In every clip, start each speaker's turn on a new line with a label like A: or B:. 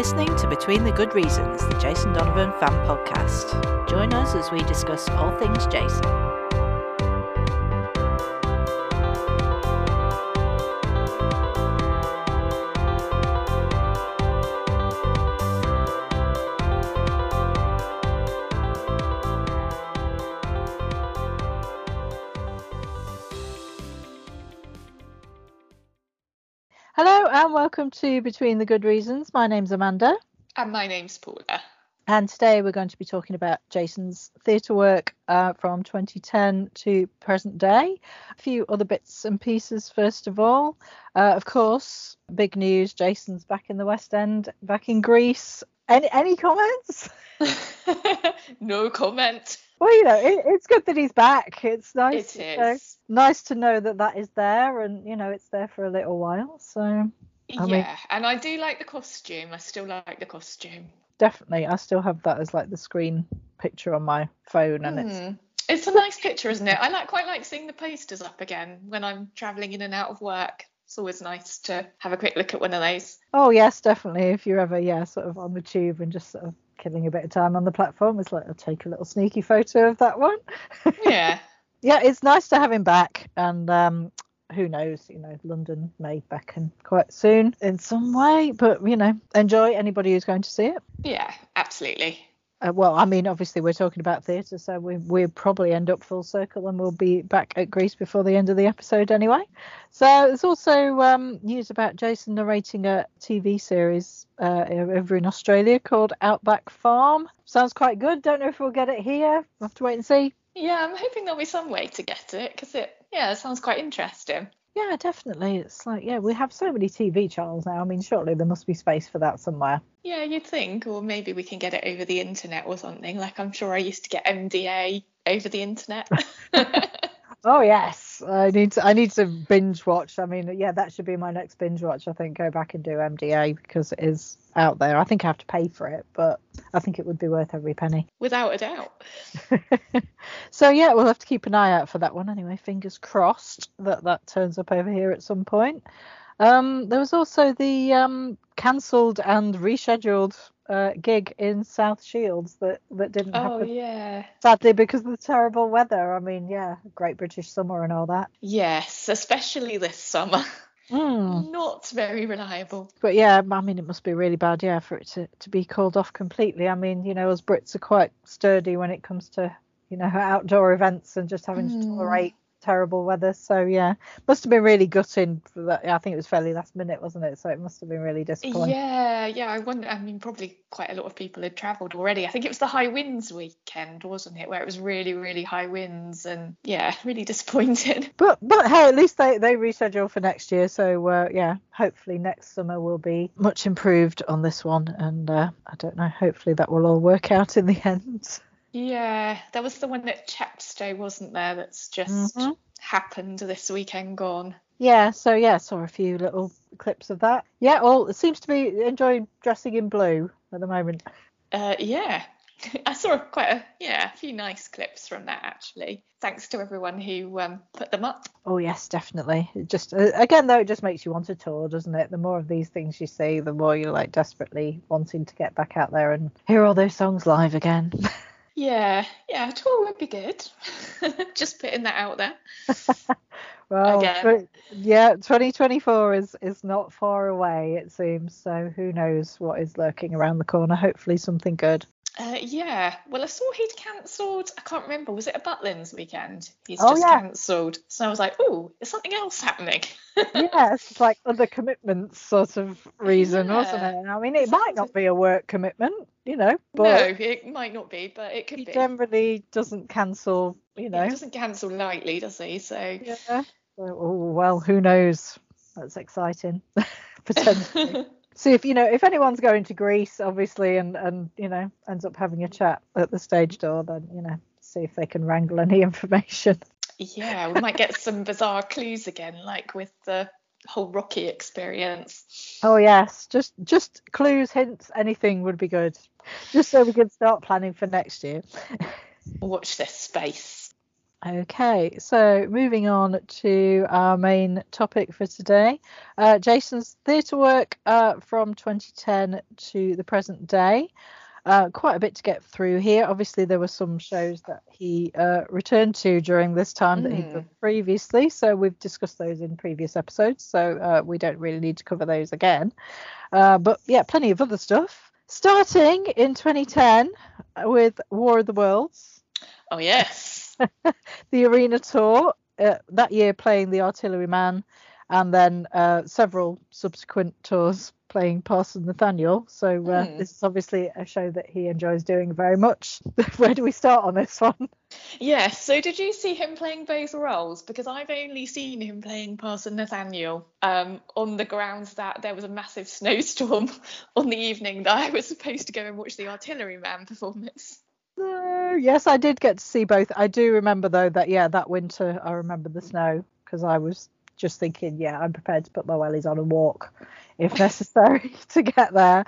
A: listening to Between the Good Reasons, the Jason Donovan fan podcast. Join us as we discuss all things Jason. Welcome to Between the Good Reasons. My name's Amanda.
B: And my name's Paula.
A: And today we're going to be talking about Jason's theatre work uh, from 2010 to present day. A few other bits and pieces, first of all. Uh, of course, big news Jason's back in the West End, back in Grease. Any, any comments?
B: no comment.
A: Well, you know, it, it's good that he's back. It's nice.
B: It
A: to-
B: is.
A: nice to know that that is there, and you know, it's there for a little while. So I
B: yeah,
A: mean-
B: and I do like the costume. I still like the costume.
A: definitely, I still have that as like the screen picture on my phone, and it's
B: Hmm. It's a nice picture, isn't it? I like quite like seeing the posters up again when I'm travelling in and out of work. It's always nice to have a quick look at one of those.
A: Oh yes, definitely. If you're ever yeah, sort of on the tube and just sort of killing a bit of time on the platform, it's like I'll take a little sneaky photo of that one.
B: Yeah.
A: Yeah, it's nice to have him back, and um, who knows, you know, London may beckon quite soon in some way. But you know, enjoy anybody who's going to see it.
B: yeah, absolutely.
A: Uh, well, I mean, obviously we're talking about theatre, so we we probably end up full circle, and we'll be back at Grease before the end of the episode anyway. So there's also um, news about Jason narrating a TV series uh, over in Australia called Outback Farm. Sounds quite good. Don't know if we'll get it here. We'll have to wait and see.
B: Yeah, I'm hoping there'll be some way to get it because it, yeah, it sounds quite interesting.
A: Yeah, definitely. It's like yeah, we have so many TV channels now. I mean, surely there must be space for that somewhere.
B: Yeah, you'd think, or maybe we can get it over the internet or something. Like I'm sure I used to get MDA over the internet.
A: Oh yes, I need to. I need to binge watch. I mean, yeah, that should be my next binge watch. I think go back and do MDA because it is out there. I think I have to pay for it, but I think it would be worth every penny.
B: Without a doubt.
A: so yeah, we'll have to keep an eye out for that one anyway. Fingers crossed that that turns up over here at some point. Um, there was also the um, cancelled and rescheduled uh, gig in South Shields that that didn't
B: Oh
A: happen
B: yeah.
A: sadly because of the terrible weather. I mean, yeah, Great British Summer and all that.
B: Yes, especially this summer.
A: Mm.
B: Not very reliable.
A: But yeah, I mean, it must be really bad, yeah, for it to, to be called off completely. I mean, you know, us Brits are quite sturdy when it comes to, you know, outdoor events and just having to
B: Mm.
A: tolerate terrible weather. So yeah, must have been really gutting for that. I think it was fairly last minute, wasn't it? So it must have been really disappointing.
B: Yeah, yeah. I wonder. I mean, probably quite a lot of people had travelled already. I think it was the high winds weekend, wasn't it, where it was really, really high winds, and yeah, really disappointed.
A: But but hey, at least they they reschedule for next year. So uh, yeah, hopefully next summer will be much improved on this one. And uh, I don't know, hopefully that will all work out in the end.
B: Yeah, there was the one at Chepstow, wasn't there? That's just
A: Mhm.
B: happened this weekend gone.
A: Yeah, so yeah, saw a few little clips of that. Yeah, well, it seems to be enjoying dressing in blue at the moment.
B: Uh, yeah, I saw quite a yeah a few nice clips from that actually. Thanks to everyone who um, put them up.
A: Oh yes, definitely. It just uh, again though, it just makes you want to tour, doesn't it? The more of these things you see, the more you're like desperately wanting to get back out there and hear all those songs live again.
B: Yeah, yeah, a tour would be good. Just putting that out there.
A: well, yeah, 2024 is is not far away, it seems. So who knows what is lurking around the corner? Hopefully something good.
B: Uh, yeah, well, I saw he'd cancelled. I can't remember. Was it a Butlins weekend? He's
A: Oh,
B: just
A: yeah.
B: cancelled. So I was like, oh, is something else happening?
A: yeah, it's like other commitments sort of reason, wasn't it? I mean, it might not be a work commitment, you know,
B: no,
A: but
B: it might not be, but it could be.
A: he
B: be.
A: generally doesn't cancel, you know.
B: He doesn't cancel lightly, does he? So
A: Yeah. So, oh well, who knows? That's exciting. Potentially. See if you know if anyone's going to Grease, obviously, and and you know ends up having a chat at the stage door, then you know see if they can wrangle any information.
B: yeah, we might get some bizarre clues again, like with the whole Rocky experience.
A: Oh yes, just just clues, hints, anything would be good, just so we can start planning for next year.
B: Watch this space.
A: Okay, so moving on to our main topic for today uh, Jason's theatre work uh, from 2010 to the present day. Uh, quite a bit to get through here. Obviously, there were some shows that he uh, returned to during this time mm. that he'd done previously, so we've discussed those in previous episodes, so uh, we don't really need to cover those again. Uh, but yeah, plenty of other stuff. Starting in 2010 with War of the Worlds.
B: Oh, yes
A: the arena tour uh, that year playing the Artilleryman, and then uh, several subsequent tours playing Parson Nathaniel. So uh, mm. this is obviously a show that he enjoys doing very much. Where do we start on this one?
B: Yes. So did you see him playing both roles? Because I've only seen him playing Parson Nathaniel um, on the grounds that there was a massive snowstorm on the evening that I was supposed to go and watch the Artilleryman performance.
A: Yes, I did get to see both. I do remember though that yeah, that winter I remember the snow because I was just thinking, yeah, I'm prepared to put my wellies on and walk if necessary to get there.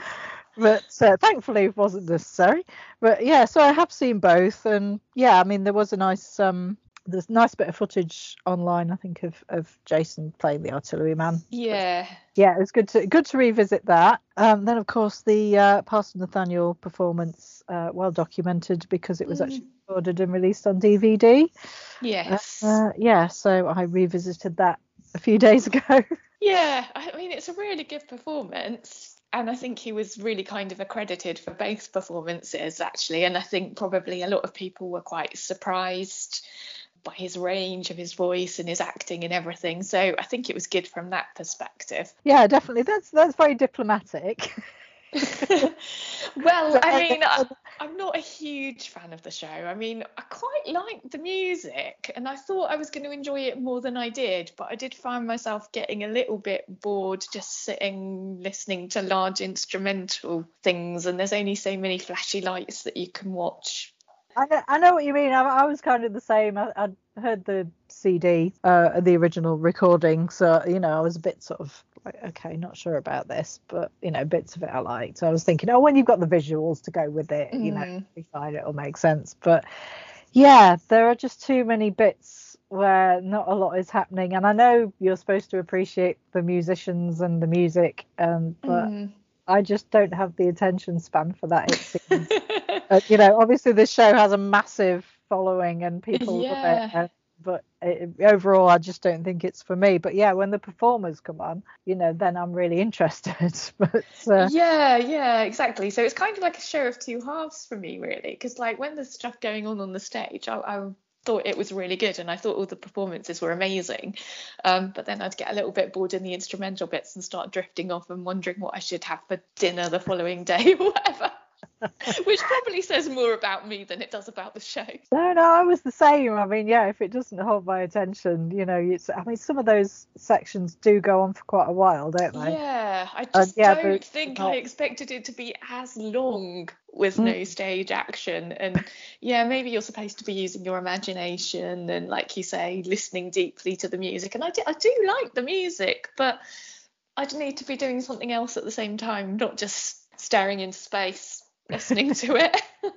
A: But uh, thankfully it wasn't necessary. But yeah, so I have seen both, and yeah, I mean there was a nice um there's a nice bit of footage online, I think, of, of Jason playing the artilleryman.
B: Yeah.
A: yeah, it was good to good to revisit that. Um, then of course the uh, Parson Nathaniel performance, uh, well documented because it was mm. actually recorded and released on DVD.
B: Yes.
A: Uh, yeah, so I revisited that a few days ago.
B: yeah, I mean it's a really good performance and I think he was really kind of accredited for both performances actually and I think probably a lot of people were quite surprised by his range of his voice and his acting and everything. So I think it was good from that perspective.
A: Yeah, definitely. That's that's very diplomatic.
B: well, I mean, I, am not a huge fan of the show. I mean, I quite liked the music and I thought I was going to enjoy it more than I did, but I did find myself getting a little bit bored just sitting listening to large instrumental things, and there's only so many flashy lights that you can watch
A: I know, I know what you mean. I, I was kind of the same. I, I heard the CD, uh, the original recording, so you know I was a bit sort of like, okay, not sure about this, but you know bits of it I liked. So I was thinking, oh, when you've got the visuals to go with it, mm. you know, mm. be fine, it'll make sense. But yeah, there are just too many bits where not a lot is happening, and I know you're supposed to appreciate the musicians and the music, um, but. Mm. I just don't have the attention span for that. It seems. uh, you know, obviously this show has a massive following and people yeah. love it. But it, overall, I just don't think it's for me. But yeah, when the performers come on, you know, then I'm really interested. but
B: uh, yeah, yeah, exactly. So it's kind of like a show of two halves for me, really, because like when there's stuff going on on the stage, I, I thought it was really good and I thought all the performances were amazing. Um, but then I'd get a little bit bored in the instrumental bits and start drifting off and wondering what I should have for dinner the following day or whatever. Which probably says more about me than it does about the show.
A: No, no, I was the same. I mean, yeah, if it doesn't hold my attention, you know, it's, I mean, some of those sections do go on for quite a while, don't they?
B: Yeah, I just uh, yeah, don't think not... I expected it to be as long with mm. no stage action. And yeah, maybe you're supposed to be using your imagination and, like you say, listening deeply to the music. And I do, I do like the music, but I'd need to be doing something else at the same time, not just staring into space listening to it.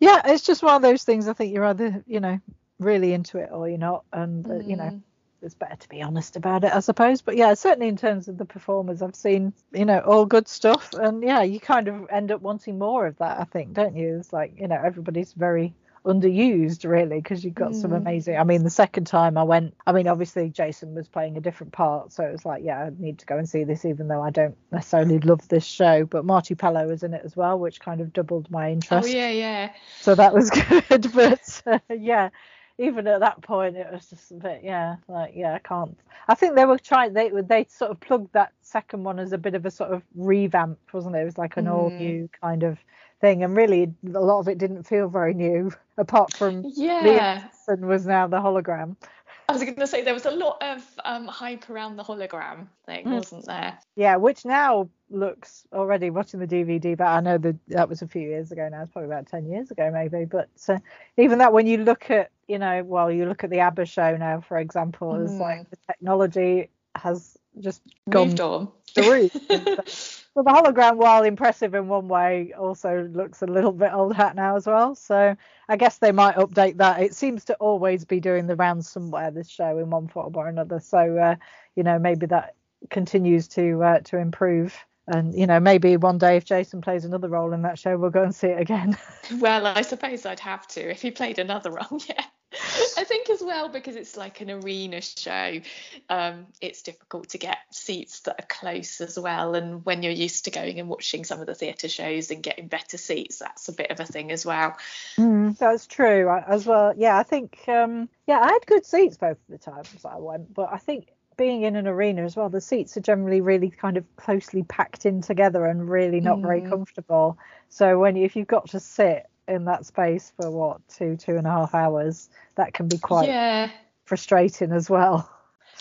A: yeah, it's just one of those things. I think you're either, you know, really into it or you're not, and mm. you know, mm. it's better to be honest about it, I suppose. But yeah, certainly in terms of the performers, I've seen, you know, all good stuff, and yeah, you kind of end up wanting more of that. I think, don't you? It's like, you know, everybody's very underused really because you've got mm. some amazing i mean the second time i went i mean obviously jason was playing a different part so it was like yeah i need to go and see this even though i don't necessarily love this show but marti pellow was in it as well which kind of doubled my oh, interest
B: oh yeah yeah
A: so that was good but uh, yeah even at that point it was just a bit yeah like yeah i can't i think they were trying they they sort of plugged that second one as a bit of a sort of revamp wasn't it it was like an mm. all new kind of thing, and really a lot of it didn't feel very new, apart from
B: yeah,
A: and was now the hologram.
B: I was going to say there was a lot of um, hype around the hologram thing, mm. wasn't there?
A: Yeah, which now looks already watching the DVD, but I know that that was a few years ago now. It's probably about ten years ago, maybe. But uh, even that, when you look at, you know, well, you look at the ABBA show now, for example, mm. as like the technology has just gone
B: Moved on.
A: the roof. Well, the hologram, while impressive in one way, also looks a little bit old hat now as well. So I guess they might update that. It seems to always be doing the rounds somewhere. This show in one form or another. So uh, you know maybe that continues to uh, to improve. And you know maybe one day if Jason plays another role in that show, we'll go and see it again.
B: well, I suppose I'd have to if he played another role. Yeah. I think as well because it's like an arena show, um, it's difficult to get seats that are close as well. And when you're used to going and watching some of the theatre shows and getting better seats, that's a bit of a thing as well.
A: Mm, that's true as well. Yeah, I think um, yeah, I had good seats both of the times I went, but I think being in an arena as well, the seats are generally really kind of closely packed in together and really not mm. very comfortable. So when you, if you've got to sit in that space for what two two and a half hours? That can be quite
B: yeah.
A: frustrating as well.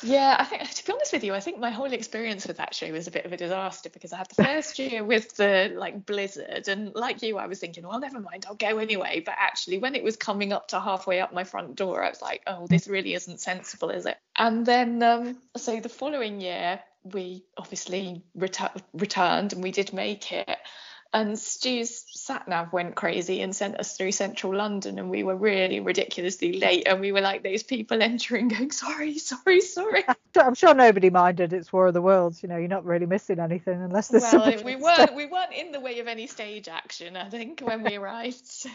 B: Yeah i think to be honest with you i think my whole experience with that show was a bit of a disaster because i had the first year with the like blizzard and like you i was thinking well never mind i'll go anyway. But actually when it was coming up to halfway up my front door i was like oh this really isn't sensible is it? And then um so the following year we obviously ret- returned and we did make it. And Stu's sat nav went crazy and sent us through central London, and we were really ridiculously late. And we were like those people entering, going, "Sorry, sorry, sorry."
A: I'm sure nobody minded. It's War of the Worlds, you know. You're not really missing anything unless there's.
B: Well, we weren't. We weren't in the way of any stage action. I think when we arrived. So.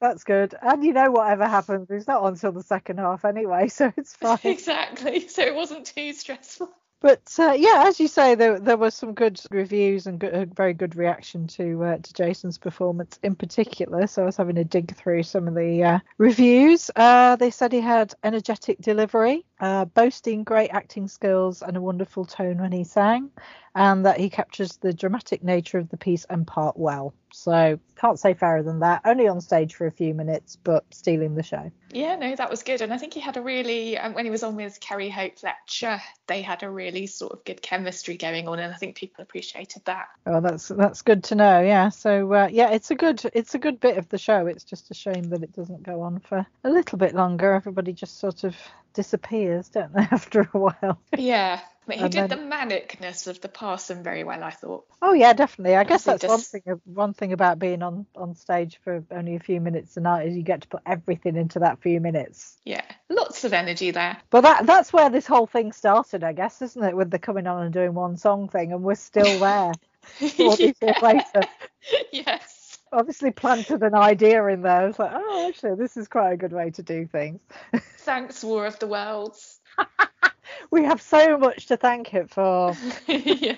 A: That's good. And you know, whatever happens, it's not until the second half anyway, so it's fine.
B: exactly. So it wasn't too stressful.
A: But uh, yeah, as you say, there there were some good reviews and good, a very good reaction to uh, to Jason's performance in particular. So I was having a dig through some of the uh, reviews. Uh, they said he had energetic delivery, uh, boasting great acting skills and a wonderful tone when he sang, and that he captures the dramatic nature of the piece and part well. So can't say fairer than that. Only on stage for a few minutes, but stealing the show.
B: Yeah, no, that was good. And I think he had a really, um, when he was on with Carrie Hope Fletcher, they had a really sort of good chemistry going on, and I think people appreciated that.
A: Oh, that's that's good to know. Yeah. So uh, yeah, it's a good it's a good bit of the show. It's just a shame that it doesn't go on for a little bit longer. Everybody just sort of disappears, don't they, after a while?
B: Yeah, but he and did then, the manicness of the parson very well, I thought.
A: Oh yeah, definitely. I guess that's just... one thing. One thing about being on on stage for only a few minutes a night is you get to put everything into that few minutes.
B: Yeah, lots of energy there.
A: But that that's where this whole thing started, I guess, isn't it? With the coming on and doing one song thing, and we're still there. yeah. years later.
B: yes.
A: Obviously planted an idea in there. It's like, oh, actually, this is quite a good way to do things.
B: Thanks, War of the Worlds.
A: we have so much to thank it for. yeah.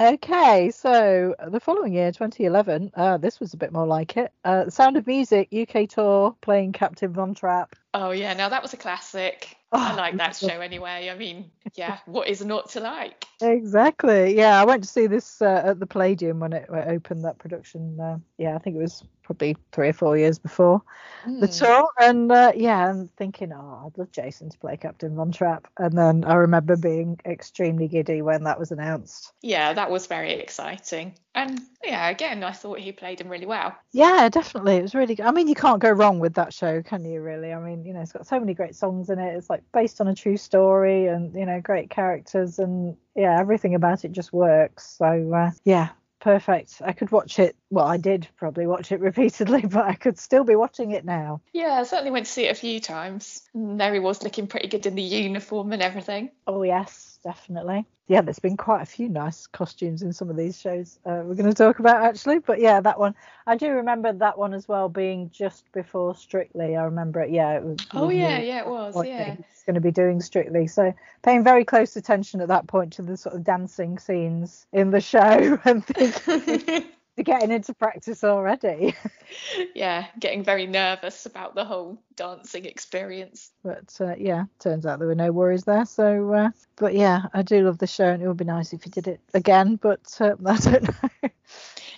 A: Okay, so the following year, 2011, uh, this was a bit more like it. Uh, Sound of Music UK tour playing Captain Von Trapp.
B: Oh yeah, now that was a classic. Oh, I like that show anyway. I mean, yeah, what is not to like?
A: Exactly. Yeah, I went to see this uh, at the Palladium when it, when it opened that production. Uh, yeah, I think it was probably three or four years before mm. the hmm. tour. And uh, yeah, I'm thinking, oh, I'd love Jason to play Captain Von Trapp. And then I remember being extremely giddy when that was announced.
B: Yeah, that was very exciting. And yeah, again, I thought he played him really well.
A: Yeah, definitely. It was really good. I mean, you can't go wrong with that show, can you, really? I mean, you know, it's got so many great songs in it. It's like based on a true story and, you know, great characters. And yeah, everything about it just works. So uh, yeah, perfect. I could watch it. Well, I did probably watch it repeatedly, but I could still be watching it now.
B: Yeah, I certainly went to see it a few times. And there he was looking pretty good in the uniform and everything.
A: Oh, yes, definitely yeah, there's been quite a few nice costumes in some of these shows uh, we're going to talk about actually. But yeah, that one I do remember that one as well being just before Strictly. I remember it. Yeah, it was.
B: Oh yeah, yeah, it was. Yeah,
A: it's going to be doing Strictly, so paying very close attention at that point to the sort of dancing scenes in the show and thinking. getting into practice already.
B: yeah, getting very nervous about the whole dancing experience.
A: But uh, yeah, turns out there were no worries there. So, uh, but yeah, I do love the show, and it would be nice if he did it again. But uh, I don't know.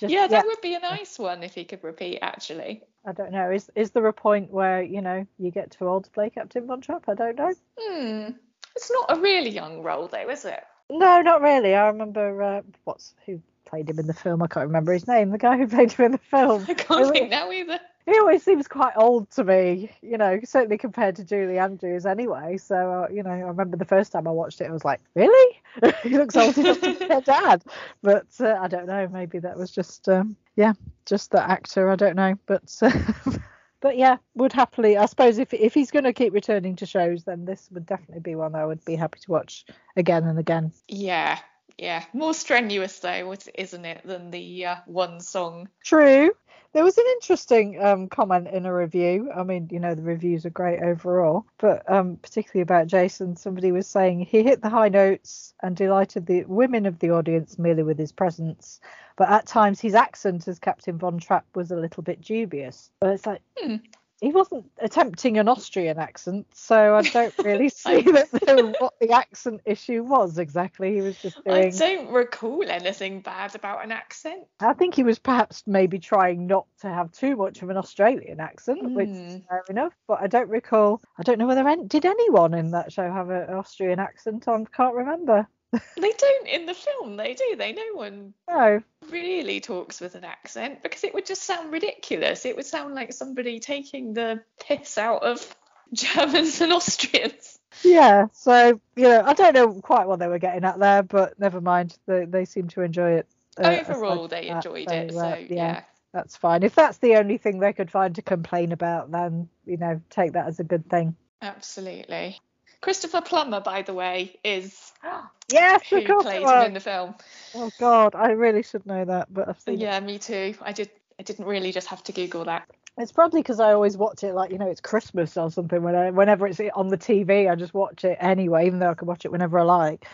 B: Just, yeah, that yeah. would be a nice one if he could repeat. Actually,
A: I don't know. Is is there a point where you know you get too old to play Captain Von Trapp? I don't know.
B: Hmm. It's not a really young role though, is it?
A: No, not really. I remember uh, what's who played him in the film. I can't remember his name. The guy who played him in the film.
B: I can't think now either.
A: he always seems quite old to me, you know, certainly compared to Julie Andrews anyway. So, uh, you know, I remember the first time I watched it, I was like, really? he looks old enough to be their dad. But uh, I don't know, maybe that was just, um, yeah, just the actor. I don't know. But. Uh, but yeah, would happily. I suppose if if he's going to keep returning to shows, then this would definitely be one I would be happy to watch again and again.
B: Yeah, yeah, more strenuous though, isn't it, than the uh, one song?
A: True. There was an interesting um, comment in a review. I mean, you know, the reviews are great overall, but um, particularly about Jason, somebody was saying he hit the high notes and delighted the women of the audience merely with his presence, but at times his accent as Captain Von Trapp was a little bit dubious. But it's like, hmm, he wasn't attempting an Austrian accent, so I don't really see that what the accent issue was exactly. He was just doing. I
B: don't recall anything bad about an accent.
A: I think he was perhaps maybe trying not to have too much of an Australian accent, mm. which is hmm. fair enough. But I don't recall. I don't know whether did anyone in that show have an Austrian accent. I can't remember
B: they don't in the film, they do. They no one
A: no.
B: really talks with an accent because it would just sound ridiculous. It would sound like somebody taking the piss out of Germans and Austrians.
A: Yeah, so you know, I don't know quite what they were getting at there, but never mind. They they seem to enjoy it.
B: Uh, Overall, they that, enjoyed so, it. So uh, yeah. yeah.
A: That's fine. If that's the only thing they could find to complain about, then you know, take that as a good thing.
B: Absolutely. Christopher Plummer, by the way, is
A: yes,
B: who plays him in the film.
A: Oh God, I really should know that, but I've seen
B: yeah,
A: it.
B: me too. I did. I didn't really just have to Google that.
A: It's probably because I always watch it like you know it's Christmas or something. When I, whenever it's on the TV, I just watch it anyway, even though I can watch it whenever I like.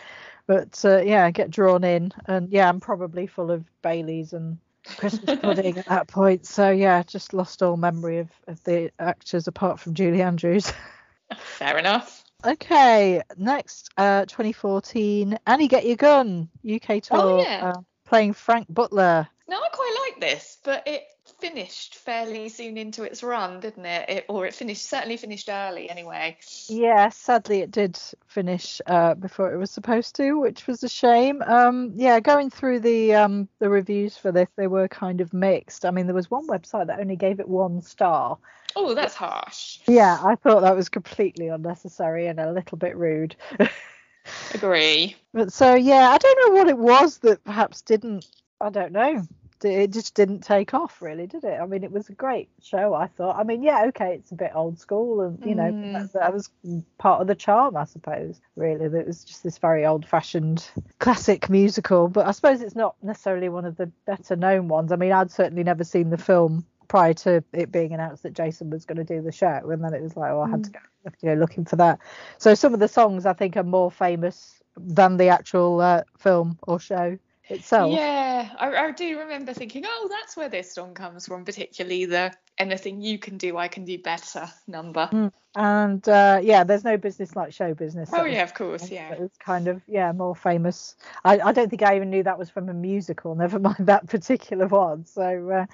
A: But uh, yeah, I get drawn in, and yeah, I'm probably full of Baileys and Christmas pudding at that point. So yeah, just lost all memory of, of the actors apart from Julie Andrews.
B: Fair enough.
A: Okay, next, uh, 2014, Annie Get Your Gun UK tour.
B: Oh, yeah.
A: Uh, playing Frank Butler.
B: Now I quite like this, but it finished fairly soon into its run, didn't it? it or it finished certainly finished early anyway.
A: Yeah, sadly it did finish uh, before it was supposed to, which was a shame. Um, yeah, going through the um, the reviews for this, they were kind of mixed. I mean, there was one website that only gave it one star.
B: Oh, that's harsh.
A: Yeah, I thought that was completely unnecessary and a little bit rude.
B: Agree.
A: But so yeah, I don't know what it was that perhaps didn't. I don't know it just didn't take off really did it? I mean it was a great show i thought. I mean yeah okay it's a bit old school and you know mm. that, that, was part of the charm i suppose really that it was just this very old fashioned classic musical. But i suppose it's not necessarily one of the better known ones. I mean i'd certainly never seen the film prior to it being announced that jason was going to do the show and then it was like oh i had mm. to go you know looking for that. So some of the songs i think are more famous than the actual uh, film or show itself.
B: Yeah, I, I, do remember thinking, oh, that's where this song comes from, particularly the anything you can do, I can do better number.
A: Mm. And uh, yeah, there's no business like show business.
B: Oh, yeah, of course, yeah.
A: It's kind of, yeah, more famous. I, I don't think I even knew that was from a musical, never mind that particular one. So, uh,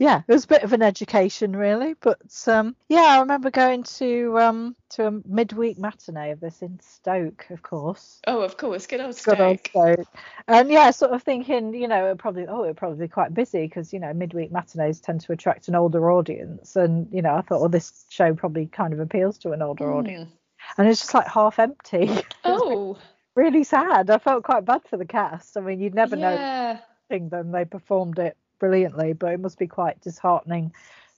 A: yeah, it was a bit of an education really. But um, yeah, I remember going to um, to a midweek matinee of this in Stoke, of course.
B: Oh, of course, good old Stoke.
A: Good old Stoke. And yeah, sort of thinking, you know, it probably oh, it probably be quite busy because you know midweek matinees tend to attract an older audience, and you know, I thought, well, this show probably kind of appeals to an older mm. audience, and it's just like half empty.
B: Oh.
A: really sad. I felt quite bad for the cast. I mean, you'd never yeah. know them. They performed it brilliantly, but it must be quite disheartening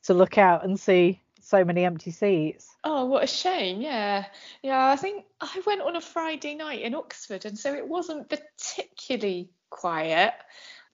A: to look out and see so many empty seats.
B: Oh, what a shame. Yeah. Yeah, I think I went on a Friday night in Oxford and so it wasn't particularly quiet.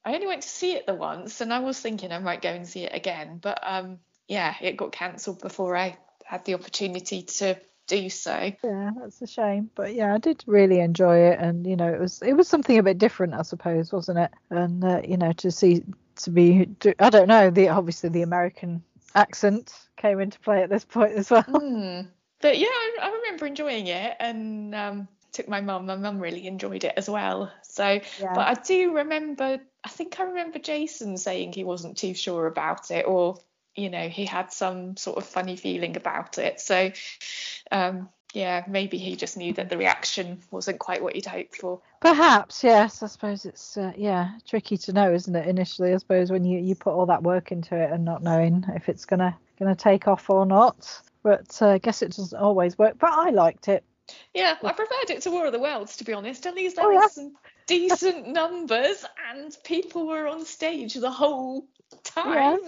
B: I only went to see it the once and I was thinking I might go and see it again, but um yeah, it got cancelled before I had the opportunity to do so.
A: Yeah, that's a shame. But yeah, I did really enjoy it and you know, it was it was something a bit different I suppose, wasn't it? And uh, you know, to see to be I don't know the obviously the American accent came into play at this point as well.
B: Mm. But yeah, I, I, remember enjoying it and um, took my mum. My mum really enjoyed it as well. So, yeah. but I do remember. I think I remember Jason saying he wasn't too sure about it, or you know, he had some sort of funny feeling about it. So, um, yeah, maybe he just knew that the reaction wasn't quite what he'd hoped for.
A: Perhaps, yes. I suppose it's uh, yeah tricky to know, isn't it? Initially, I suppose when you you put all that work into it and not knowing if it's gonna going to take off or not. But uh, I guess it doesn't always work. But I liked it.
B: Yeah, I preferred it to War of the Worlds, to be honest. At least there
A: Oh,
B: was
A: yeah.
B: some decent numbers and people were on stage the whole time.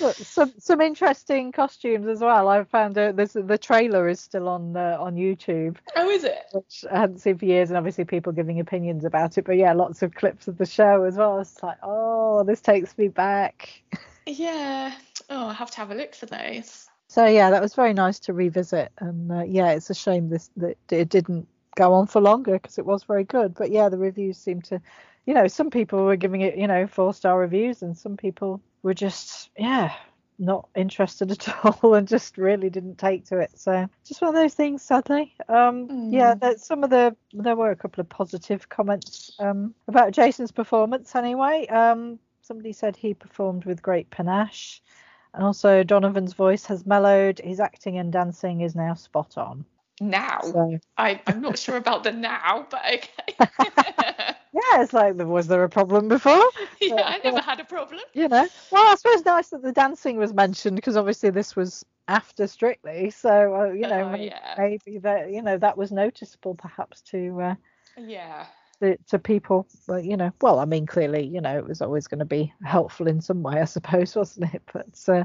A: But some some interesting costumes as well. I found out this the trailer is still on uh, on YouTube,
B: oh, is it?
A: which I hadn't seen for years, and obviously people giving opinions about it. But yeah, lots of clips of the show as well. It's like, oh, this takes me back.
B: Yeah. Oh, I have to have a look for those.
A: So yeah, that was very nice to revisit, and uh, yeah, it's a shame this that it didn't go on for longer because it was very good. But yeah, the reviews seem to, you know, some people were giving it, you know, four star reviews, and some people were just yeah not interested at all and just really didn't take to it. So just one of those things, sadly. Um, Yeah,
B: Mm.
A: that some of the there were a couple of positive comments um, about Jason's performance anyway. Um, somebody said he performed with great panache. And also, Donovan's voice has mellowed. His acting and dancing is now spot on.
B: Now.
A: So,
B: I, I'm not sure about the now, but okay.
A: yeah, it's like, was there a problem before?
B: yeah, I never had a problem.
A: You know, well, I suppose nice that the dancing was mentioned because obviously this was after Strictly. So, uh, you know,
B: Oh,
A: maybe,
B: yeah.
A: maybe that, you know, that was noticeable perhaps to uh,
B: Yeah.
A: To, to people. But, you know, well, I mean, clearly, you know, it was always going to be helpful in some way, I suppose, wasn't it? But uh,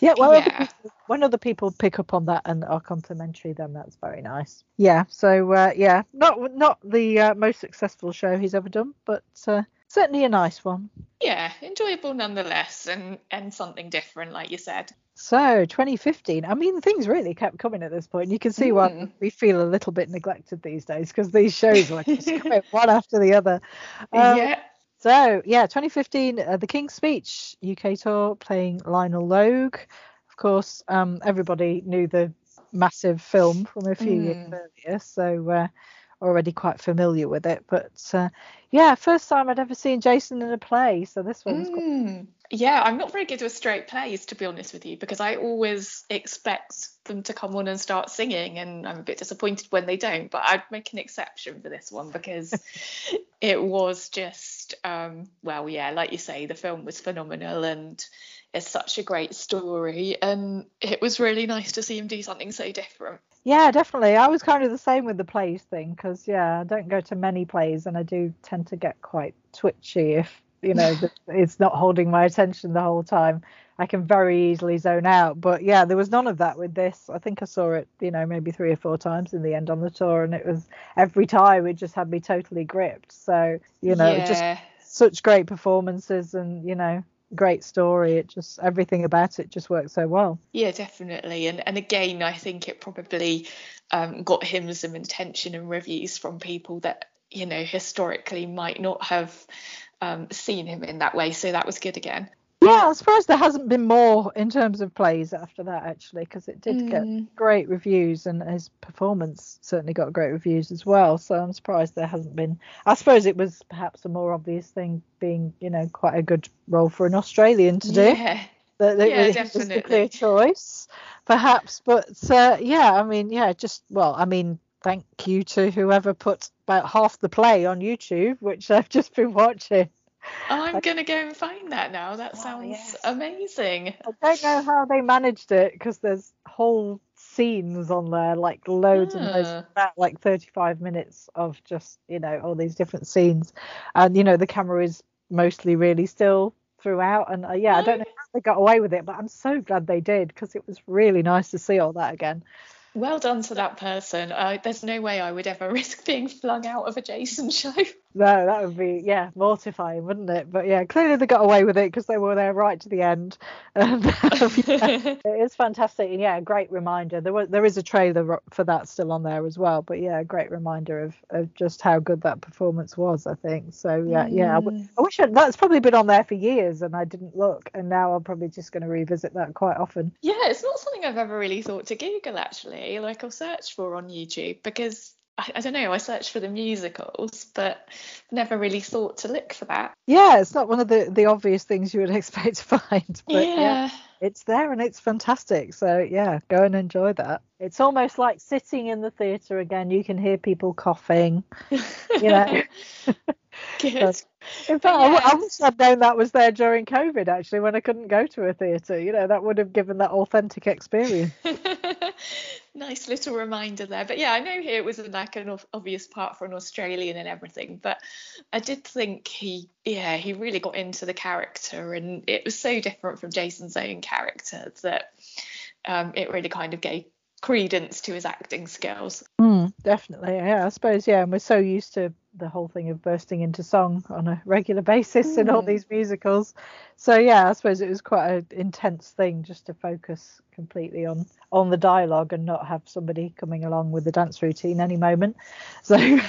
A: yeah, well, other people- when other people pick up on that and are complimentary, then that's very nice. Yeah. So uh, yeah, not not the uh, most successful show he's ever done, but uh, certainly a nice one.
B: Yeah, enjoyable nonetheless and and something different, like you said.
A: So 2015. I mean, things really kept coming at this point. You can see why
B: Mm.
A: we feel a little bit neglected these days because these shows just coming one after the other. Um,
B: yeah.
A: So yeah, 2015, uh, the King's Speech UK tour playing Lionel Logue. Of course, um, everybody knew the massive film from a few years
B: Mm.
A: earlier, so uh, already quite familiar with it. But uh, yeah, first time I'd ever seen Jason in a play, so this one was quite
B: Mm. Yeah, I'm not very good with straight plays, to be honest with you, because I always expect them to come on and start singing, and I'm a bit disappointed when they don't. But I'd make an exception for this one because it was just, um, well, yeah, like you say, the film was phenomenal and it's such a great story, and it was really nice to see him do something so different.
A: Yeah, definitely. I was kind of the same with the plays thing because yeah, I don't go to many plays and I do tend to get quite twitchy if you know it's not holding my attention the whole time. I can very easily zone out. But yeah, there was none of that with this. I think I saw it, you know, maybe three or four times in the end on the tour, and it was every time it just had me totally gripped. So you know, just such great performances and you know, great story. It just everything about it just worked so well.
B: Yeah, definitely. And and again, I think it probably um, got him some attention and reviews from people that you know historically might not have um, seen him in that way. So that was good again.
A: Yeah, I'm surprised there hasn't been more in terms of plays after that actually, because it did get
B: Mm.
A: great reviews and his performance certainly got great reviews as well. So I'm surprised there hasn't been. I suppose it was perhaps a more obvious thing being, you know, quite a good role for an Australian to do.
B: Yeah.
A: That that
B: Yeah,
A: it was the clear choice, perhaps. But uh, yeah, I mean, yeah, just well, I mean, thank you to whoever put about half the play on YouTube, which I've just been watching.
B: I'm gonna go and find that now. That
A: Oh,
B: sounds
A: yes.
B: amazing.
A: I don't know how they managed it because there's whole scenes on there, like loads and loads, about like 35 minutes of just, you know, all these different scenes. And, you know, the camera is mostly really still throughout. And uh, yeah, I don't know how they got away with it, but I'm so glad they did because it was really nice to see all that again.
B: Well done to that person. Uh, there's no way I would ever risk being flung out of a Jason show.
A: No, that would be yeah mortifying, wouldn't it? But yeah, clearly they got away with it because they were there right to the end. And um, yeah, it is fantastic. And yeah, a great reminder. There was there is a trailer for that still on there as well. But yeah, a great reminder of, of just how good that performance was. I think so. Yeah, yeah. I, w-
B: Mm.
A: I wish I, that's probably been on there for years and I didn't look. And now I'm probably just going to revisit that quite often.
B: Yeah, it's not something I've ever really thought to Google actually. Like I'll search for on YouTube because I, I don't know. I search for the musicals, but never really thought to look for that.
A: Yeah, it's not one of the the obvious things you would expect to find. But yeah,
B: yeah.
A: it's there and it's fantastic. So yeah, go and enjoy that. It's almost like sitting in the theatre again. You can hear people coughing. You know.
B: Good.
A: In fact, I, I wish I'd known that was there during COVID. Actually, when I couldn't go to a theatre, you know, that would have given that authentic experience.
B: Nice little reminder there. But yeah, I know here it was like an obvious part for an Australian and everything, but I did think he, yeah, he really got into the character, and it was so different from Jason's own character that um, it really kind of gave credence to his acting skills.
A: Mm, definitely, yeah. I suppose, yeah, and we're so used to the whole thing of bursting into song on a regular basis mm. in all hmm. these musicals. So yeah, I suppose it was quite an intense thing just to focus completely on on the dialogue and not have somebody coming along with the dance routine any moment. So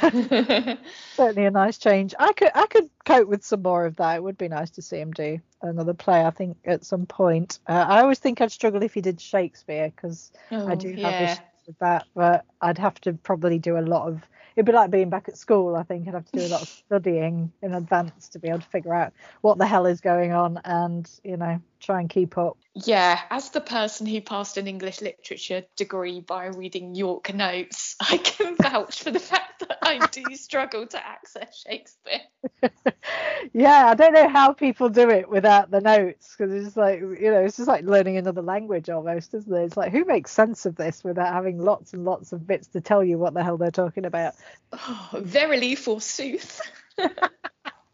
A: certainly a nice change. I could I could cope with some more of that. It would be nice to see him do another play. I think at some point. Uh, I always think I'd struggle if he did Shakespeare because oh, I do have yeah. That, but I'd have to probably do a lot of it'd be like being back at school. I think I'd have to do a lot of studying in advance to be able to figure out what the hell is going on and you know try and keep up.
B: Yeah, as the person who passed an English literature degree by reading York Notes, I can vouch for the fact that I do struggle to access Shakespeare.
A: yeah, I don't know how people do it without the notes because it's like you know it's just like learning another language almost, isn't it? It's like who makes sense of this without having lots and lots of bits to tell you what the hell they're talking about?
B: Oh, verily, forsooth.
A: well,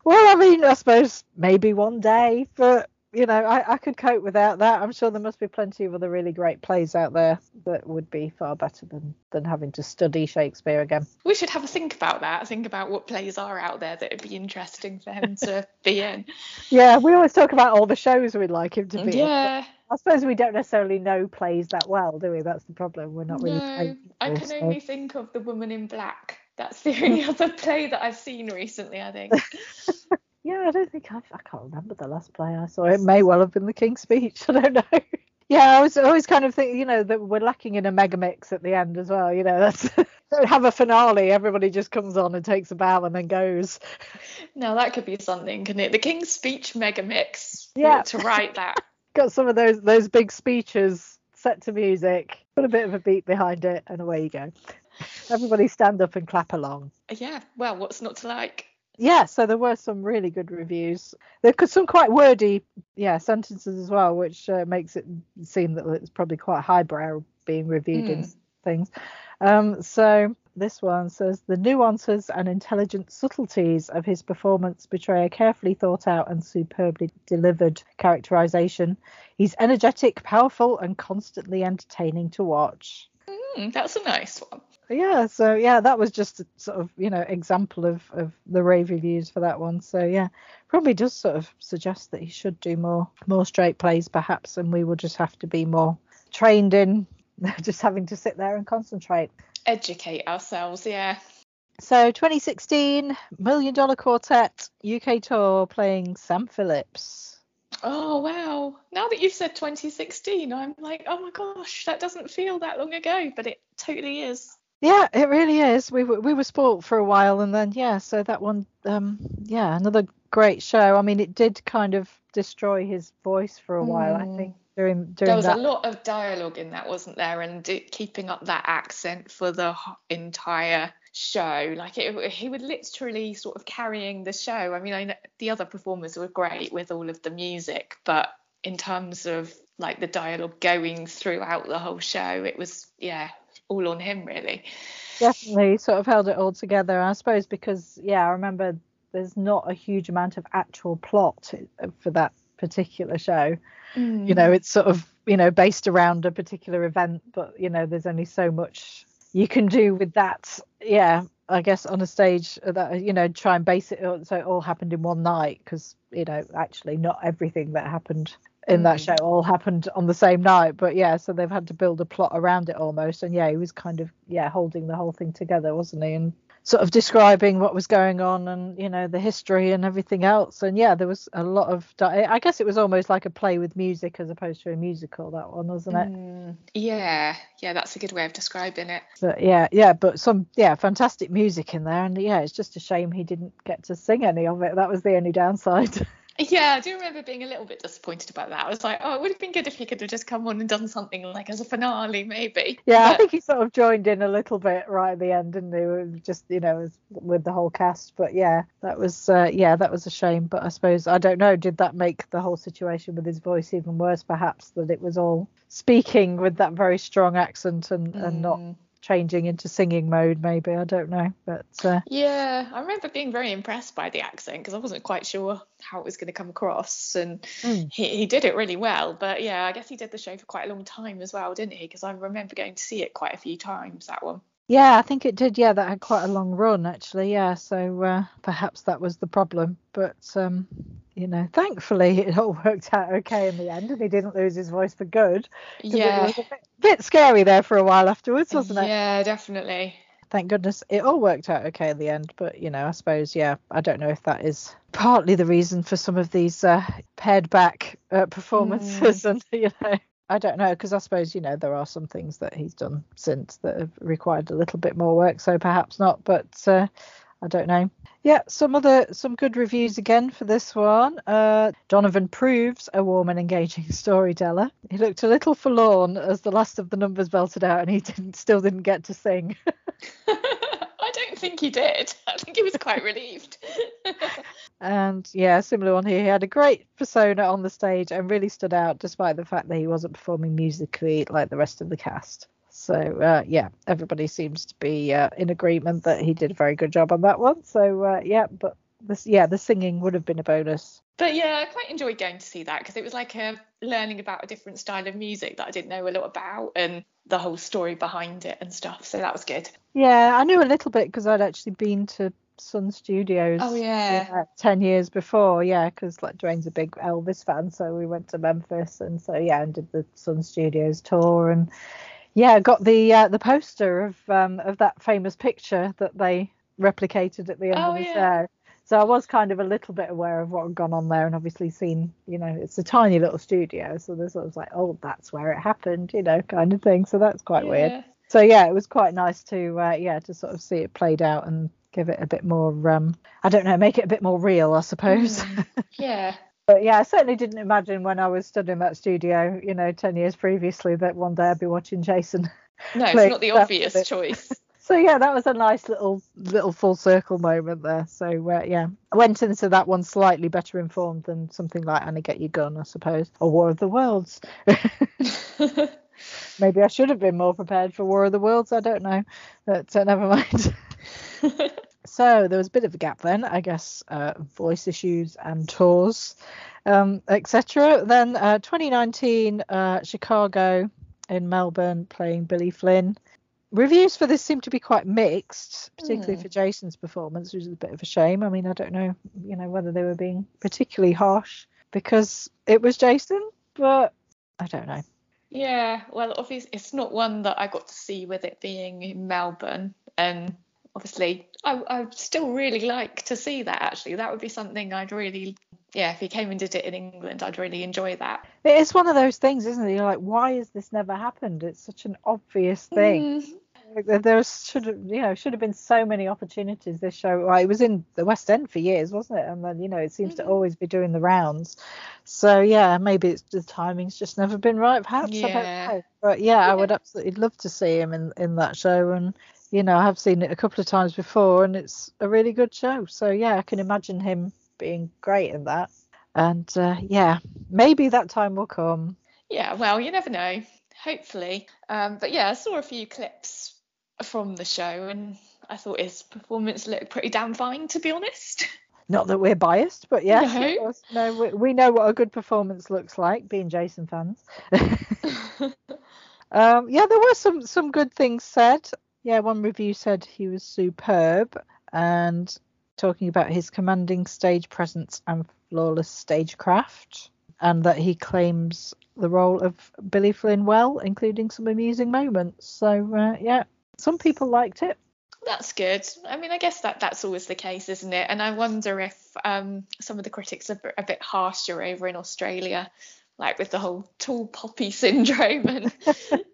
A: I mean, I suppose maybe one day, but you know, I, I could cope without that. I'm sure there must be plenty of other really great plays out there that would be far better than than having to study Shakespeare again.
B: We should have a think about that. Think about what plays are out there that would be interesting for him to be in.
A: Yeah, we always talk about all the shows we'd like him to be
B: yeah.
A: in. I suppose we don't necessarily know plays that well, do we? That's the problem. We're not really.
B: No, I can so. only think of The Woman in Black. That's the only other play that I've seen recently, I think.
A: Yeah, I don't think I've, I can't remember the last play I saw. It may well have been the King's Speech. I don't know. yeah, I was always kind of thinking, you know, that we're lacking in a mega mix at the end as well. You know, that's have a finale. Everybody just comes on and takes a bow and then goes.
B: No, that could be something, can it? The King's Speech mega mix. Yeah. To write that.
A: Got some of those those big speeches set to music. Put a bit of a beat behind it, and away you go. Everybody stand up and clap along.
B: Yeah. Well, what's not to like?
A: Yeah, so there were some really good reviews. There were some quite wordy, yeah, sentences as well, which uh, makes it seem that it's probably quite highbrow being reviewed mm. in hmm. things. Um, so this one says the nuances and intelligent subtleties of his performance betray a carefully thought out and superbly delivered characterization. He's energetic, powerful, and constantly entertaining to watch.
B: Mm, that's a nice one
A: yeah so yeah that was just a sort of you know example of of the rave reviews for that one so yeah probably does sort of suggest that he should do more more straight plays perhaps and we will just have to be more trained in just having to sit there and concentrate
B: educate ourselves yeah
A: so 2016 million dollar quartet uk tour playing sam phillips
B: Oh wow! Now that you've said 2016, I'm like, oh my gosh, that doesn't feel that long ago, but it totally is.
A: Yeah, it really is. We were we were sport for a while, and then yeah, so that one, um, yeah, another great show. I mean, it did kind of destroy his voice for a while. I think mm. during during
B: there was
A: that.
B: a lot of dialogue in that, wasn't there? And it, keeping up that accent for the entire show, like it, he would literally sort of carrying the show. I mean, I know the other performers were great with all of the music, but in terms of like the dialogue going throughout the whole show, it was yeah all on him really.
A: Definitely sort of held it all together. I suppose because yeah, I remember there's not a huge amount of actual plot for that particular show. Mm. You know, it's sort of you know based around a particular event, but you know there's only so much you can do with that. Yeah, I guess on a stage that you know try and base it so it all happened in one night because you know actually not everything that happened in that mm. show. All happened on the same night but yeah so they've had to build a plot around it almost. And yeah he was kind of yeah holding the whole thing together wasn't he? And sort of describing what was going on and you know the history and everything else. And yeah there was a lot of i guess it was almost like a play with music as opposed to a musical that one wasn't it? Mm,
B: yeah. Yeah that's a good way of describing it.
A: But yeah yeah but some yeah fantastic music in there. And yeah it's just a shame he didn't get to sing any of it. That was the only downside
B: Yeah, I do remember being a little bit disappointed about that. I was like, oh, it would have been good if he could have just come on and done something like as a finale, maybe.
A: Yeah,
B: but...
A: I think he sort of joined in a little bit right at the end, didn't he? Just you know, with the whole cast. But yeah, that was uh, yeah, that was a shame. But I suppose I don't know. Did that make the whole situation with his voice even worse? Perhaps that it was all speaking with that very strong accent and mm. and not mm changing into singing mode maybe i don't know but uh...
B: yeah i remember being very impressed by the accent because i wasn't quite sure how it was going to come across and mm. he, he did it really well but yeah i guess he did the show for quite a long time as well didn't he because i remember going to see it quite a few times that one
A: yeah, I think it did. Yeah, that had quite a long run actually. Yeah, so uh, perhaps that was the problem. But um, you know, thankfully it all worked out okay in the end, and he didn't lose his voice for good.
B: Yeah,
A: it was a bit, bit scary there for a while afterwards, wasn't
B: it? Yeah, definitely.
A: Thank goodness it all worked out okay in the end. But you know, I suppose yeah, I don't know if that is partly the reason for some of these uh, pared back uh, performances, mm. and you know. I don't know because I suppose you know there are some things that he's done since that have required a little bit more work, so perhaps not. But uh, I don't know. Yeah, some other some good reviews again for this one. Uh, Donovan proves a warm and engaging storyteller. He looked a little forlorn as the last of the numbers belted out, and he didn't, still didn't get to sing.
B: I don't think he did. I think he was quite relieved.
A: and yeah, similar one here. He had a great persona on the stage and really stood out despite the fact that he wasn't performing musically like the rest of the cast. So uh, yeah, everybody seems to be uh, in agreement that he did a very good job on that one. So uh, yeah, but this yeah, the singing would have been a bonus.
B: But yeah, I quite enjoyed going to see that because it was like a learning about a different style of music that I didn't know a lot about and the whole story behind it and stuff. So that was good.
A: Yeah, I knew a little bit because I'd actually been to Sun Studios.
B: Oh yeah.
A: yeah ten years before, yeah, because like Dwayne's a big Elvis fan, so we went to Memphis and so yeah, and did the Sun Studios tour and yeah, got the uh, the poster of um, of that famous picture that they replicated at the end
B: oh,
A: of the
B: yeah.
A: show. So I was kind of a little bit aware of what had gone on there, and obviously seen, you know, it's a tiny little studio, so there's sort of like, oh, that's where it happened, you know, kind of thing. So that's quite yeah. weird. So yeah, it was quite nice to, uh, yeah, to sort of see it played out and give it a bit more, um, I don't know, make it a bit more real, I suppose.
B: Mm, yeah.
A: but yeah, I certainly didn't imagine when I was studying that studio, you know, ten years previously, that one day I'd be watching Jason.
B: No, it's not the obvious choice.
A: so yeah, that was a nice little little full circle moment there. So uh, yeah, I went into that one slightly better informed than something like Annie Get Your Gun, I suppose, or War of the Worlds. Maybe I should have been more prepared for War of the Worlds. I don't know, but uh, never mind. So there was a bit of a gap then, I guess, uh, voice issues and tours, um, etc. Then uh, 2019, uh, Chicago in Melbourne playing Billy Flynn reviews for this seem to be quite mixed, particularly mm. for Jason's performance, which is a bit of a shame. I mean, I don't know, you know, whether they were being particularly harsh because it was Jason, but I don't know.
B: Yeah, well, obviously, it's not one that I got to see with it being in Melbourne, and obviously, I I'd still really like to see that. Actually, that would be something I'd really, yeah, if he came and did it in England, I'd really enjoy that.
A: It is one of those things, isn't it? You're like, why has this never happened? It's such an obvious thing. Mm there should have you know should have been so many opportunities this show well, it was in the west end for years wasn't it and then you know it seems mm-hmm. to always be doing the rounds so yeah maybe it's the timing's just never been right perhaps
B: yeah.
A: but yeah, yeah, i would absolutely love to see him in in that show and you know i have seen it a couple of times before and it's a really good show. So yeah i can imagine him being great in that. And uh, yeah maybe that time will come.
B: Yeah well you never know. Hopefully. Um, but yeah i saw a few clips from the show, and I thought his performance looked pretty damn fine, to be honest.
A: Not that we're biased, but yes,
B: no,
A: no we, we, know what a good performance looks like, being Jason fans. um, yeah, there were some some good things said. Yeah, one review said he was superb, and talking about his commanding stage presence and flawless stagecraft, and that he claims the role of Billy Flynn well, including some amusing moments. So uh, yeah, some people liked it.
B: That's good. I mean, I guess that that's always the case, isn't it? And I wonder if um, some of the critics are a bit harsher over in Australia, like with the whole tall poppy syndrome. And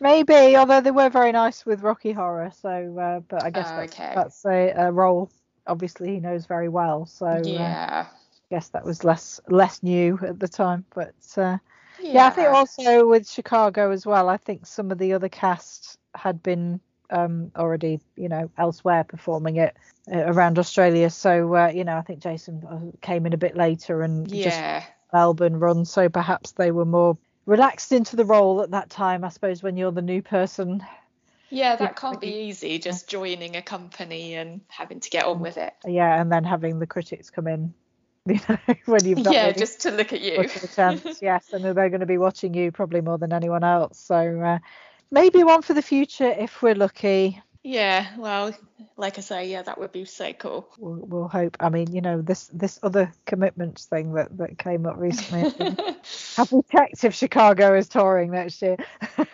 A: maybe, although they were very nice with Rocky Horror. So, uh, but I guess
B: oh,
A: that's,
B: okay.
A: that's a, a, role. Obviously, he knows very well. So
B: uh, yeah.
A: Uh, guess that was less less new at the time, but uh, yeah. yeah. I think also with Chicago as well. I think some of the other cast had been um, already, you know, elsewhere performing it uh, around Australia. So uh, you know, I think Jason came in a bit later and
B: yeah.
A: just Melbourne run, so perhaps they were more relaxed into the role at that time. I suppose when you're the new person.
B: Yeah, that can't be easy. Just joining a company and having to get on with it.
A: Yeah, and then having the critics come in you know, when you've
B: not yeah, just to look at you.
A: Chance, yes, and they're going to be watching you probably more than anyone else. So uh, maybe one for the future if we're lucky.
B: Yeah, well, like I say, yeah, that would be so cool.
A: We'll, we'll hope. I mean, you know, this this other commitments thing that that came up recently. have we checked if Chicago is touring next year?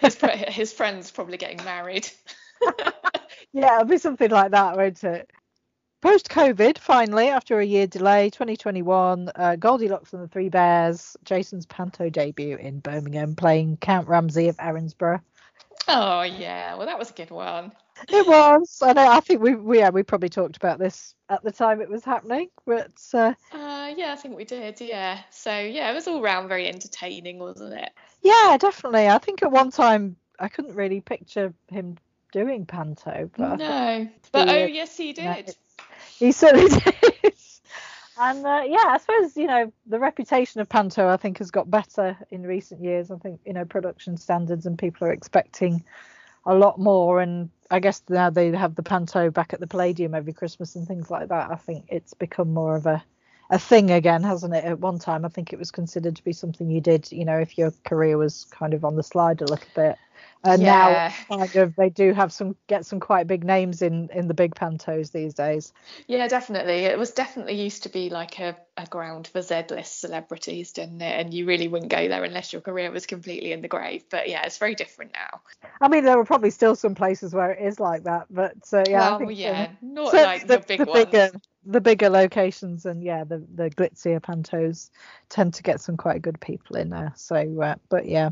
B: his his friend's probably getting married.
A: yeah, it'll be something like that, won't it? Post COVID, finally, after a year delay, 2021, uh, Goldilocks and the Three Bears, Jason's Panto debut in Birmingham, playing Count Ramsay of Erinsborough.
B: Oh yeah, well that was a good one.
A: It was. I. I think we, we yeah we probably talked about this at the time it was happening, but.
B: Uh, uh, yeah, I think we did. Yeah. So yeah, it was all round very entertaining, wasn't it?
A: Yeah, definitely. I think at one time I couldn't really picture him doing panto, but
B: no. But oh yes, he did.
A: he certainly did. And uh, yeah, I suppose you know the reputation of Panto I think has got better in recent years. I think you know production standards and people are expecting a lot more. And I guess now they have the Panto back at the Palladium every Christmas and things like that. I think it's become more of a a thing again, hasn't it? At one time, I think it was considered to be something you did, you know, if your career was kind of on the slide a little bit. And yeah. now kind of they do have some get some quite big names in in the big pantos these days.
B: Yeah definitely. It was definitely used to be like a, a ground for z-list celebrities didn't it? And you really wouldn't go there unless your career was completely in the grave. But yeah it's very different now.
A: I mean there are probably still some places where it is like that but uh, yeah
B: well,
A: I think,
B: yeah not like the, the big
A: the
B: ones.
A: bigger, the bigger locations and yeah the the glitzier pantos tend to get some quite good people in there so uh, but yeah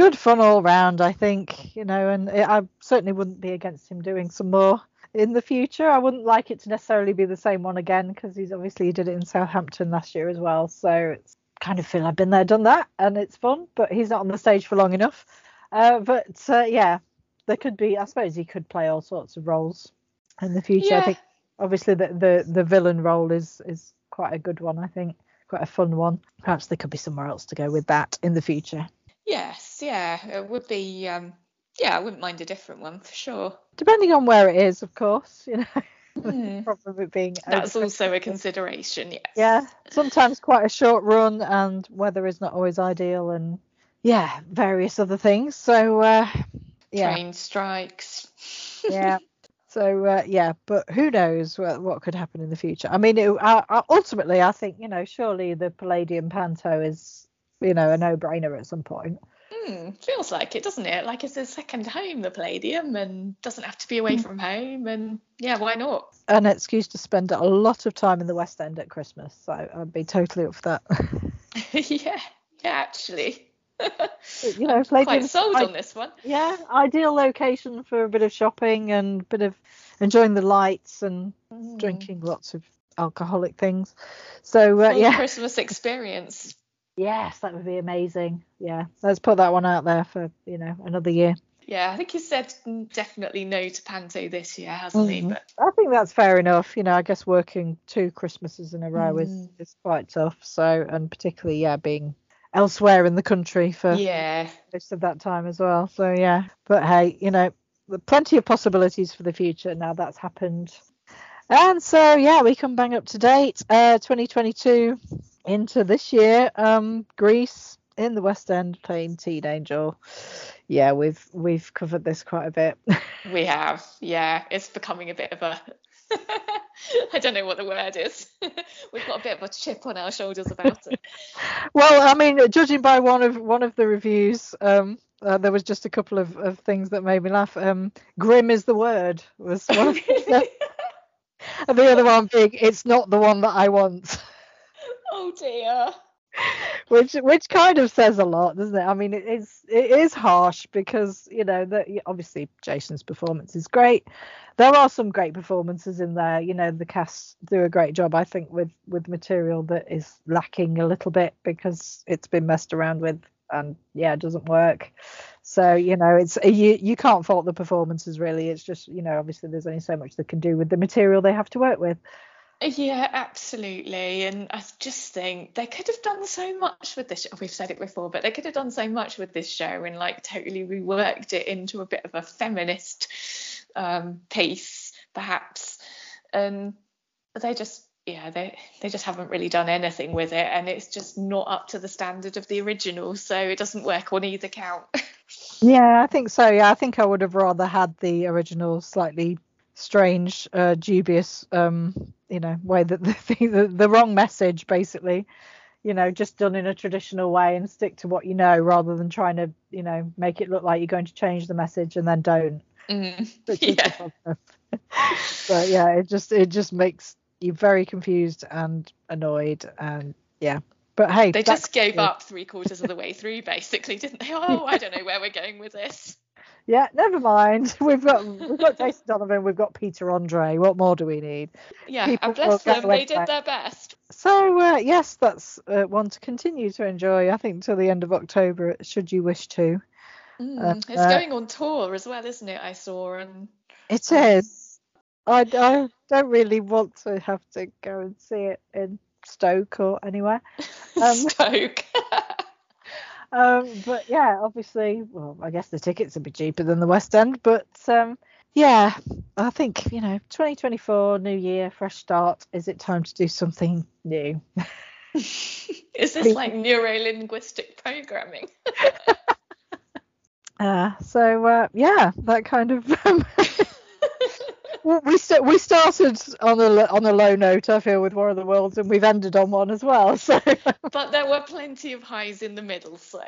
A: good fun all round, I think. You know, and I certainly wouldn't be against him doing some more in the future. I wouldn't like it to necessarily be the same one again because he's obviously he did it in Southampton last year as well. So it's kind of feel I've been there, done that, and it's fun. But he's not on the stage for long enough. Uh, but uh, yeah, there could be. I suppose he could play all sorts of roles in the future.
B: Yeah.
A: I think obviously the, the the villain role is is quite a good one. I think quite a fun one. Perhaps there could be somewhere else to go with that in the future.
B: Yes, yeah, it would be. Um, yeah, I wouldn't mind a different one for sure.
A: Depending on where it is, of course, you know.
B: Mm.
A: Probably being
B: that's also a consideration. Yes.
A: Yeah, sometimes quite a short run, and weather is not always ideal, and yeah, various other things. So uh, yeah.
B: Train strikes.
A: yeah. So uh, yeah, but who knows what, what could happen in the future? I mean, it, uh, ultimately, I think you know, surely the Palladium Panto is you know, a no-brainer at some point.
B: Mm, feels like it, doesn't it? Like it's a second home, the Palladium, and doesn't have to be away hmm. from home. And yeah, why not?
A: An excuse to spend a lot of time in the West End at Christmas. So I'd be totally up for that.
B: yeah, yeah, actually.
A: you know,
B: quite sold I, on this one.
A: Yeah, ideal location for a bit of shopping and a bit of enjoying the lights and mm. drinking lots of alcoholic things. So uh, yeah,
B: Christmas experience.
A: Yes, that would be amazing. Yeah, let's put that one out there for you know another year.
B: Yeah, I think he said definitely no to Panto this year, hasn't mm-hmm. he? But
A: I think that's fair enough. You know, I guess working two Christmases in a row mm. is is quite tough. So, and particularly yeah, being elsewhere in the country for
B: yeah
A: most of that time as well. So yeah, but hey, you know, plenty of possibilities for the future now that's happened. And so yeah, we come bang up to date. Uh, 2022 into this year, um, Grease in the West End playing Teen Angel. Yeah, we've we've covered this quite a bit.
B: we have, yeah. It's becoming a bit of a I don't know what the word is. We've got a bit of a chip on our shoulders about it.
A: well, I mean, judging by one of one of the reviews, um, uh, there was just a couple of, of things that made me laugh. Um, grim is the word was one of the, and the other one being it's not the one that I want.
B: Oh dear.
A: Which which kind of says a lot, doesn't it? I mean, it is it is harsh because you know that obviously Jason's performance is great. There are some great performances in there. You know, the cast do a great job, I think, with with material that is lacking a little bit because it's been messed around with and yeah, it doesn't work. So you know, it's you you can't fault the performances really. It's just you know, obviously there's only so much they can do with the material they have to work with.
B: Yeah, absolutely. And I just think they could have done so much with this. We've said it before, but they could have done so much with this show and like totally reworked it into a bit of a feminist um, piece, perhaps. And they just, yeah, they they just haven't really done anything with it, and it's just not up to the standard of the original. So it doesn't work on either count.
A: yeah, I think so. Yeah, I think I would have rather had the original slightly strange, uh, dubious, um, you know, way that the, the the wrong message basically, you know, just done in a traditional way and stick to what you know rather than trying to, you know, make it look like you're going to change the message and then don't.
B: Mm, yeah.
A: but yeah, it just it just makes you very confused and annoyed and yeah. But hey,
B: they just gave good. up three quarters of the way through, basically, didn't they? Oh, I don't know where we're going with this
A: yeah, never mind. We've got we've got Jason Donovan, we've got Peter Andre. What more do we need?
B: Yeah, People bless them, they did their best.
A: So uh, yes, that's uh, one to continue to enjoy. I think till the end of October, should you wish to.
B: Mm, uh, it's going on tour as well, isn't it? I saw and.
A: It is. I, I don't really want to have to go and see it in Stoke or anywhere.
B: Um, Stoke.
A: Um, but yeah, obviously, well, I guess the tickets would be cheaper than the West End, but um, yeah, I think you know, 2024, new year, fresh start. Is it time to do something new?
B: Is this like neuro linguistic programming?
A: uh, so uh, yeah, that kind of um, we st- we started on a on a low note, I feel, with War of the Worlds, and we've ended on one as well. So,
B: but there were plenty of highs in the middle, so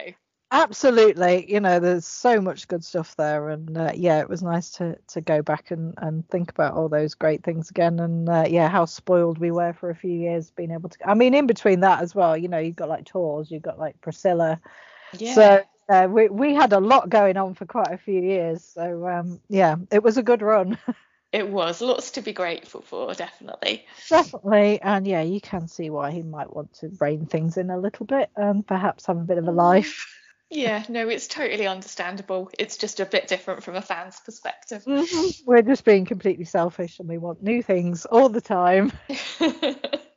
A: absolutely, you know, there's so much good stuff there, and uh, yeah, it was nice to to go back and and think about all those great things again, and uh, yeah, how spoiled we were for a few years being able to. I mean, in between that as well, you know, you've got like tours, you've got like Priscilla,
B: yeah.
A: So uh, we we had a lot going on for quite a few years. So um, yeah, it was a good run.
B: it was. Lots to be grateful for definitely.
A: Definitely. And yeah you can see why he might want to rein things in a little bit and perhaps have a bit of a mm. life.
B: Yeah no it's totally understandable. It's just a bit different from a fan's perspective.
A: Mm-hmm. we're just being completely selfish and we want new things all the time.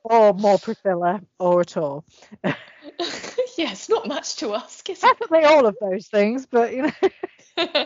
A: Or more priscilla or at all.
B: Yes not much to ask is
A: definitely it? all of those things but you know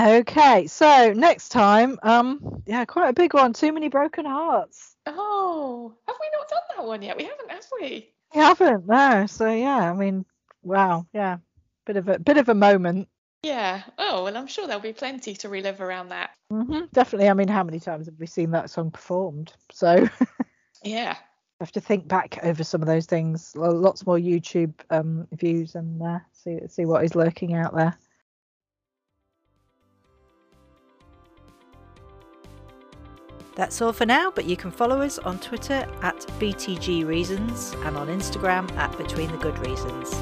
A: Okay, so next time, um, yeah, quite a big one. Too many broken hearts.
B: Oh, have we not done that one yet? We haven't, have we?
A: We haven't, no. So yeah, I mean, wow, yeah, bit of a bit of a moment.
B: Yeah. Oh well, I'm sure there'll be plenty to relive around that.
A: Mm-hmm, definitely. I mean, how many times have we seen that song performed? So.
B: yeah.
A: I have to think back over some of those things. Lots more YouTube um, views and uh, see see what is lurking out there. That's all for now, but you can follow us on Twitter at BTG Reasons and on Instagram at Between the Good Reasons.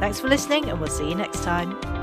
A: Thanks for listening, and we'll see you next time.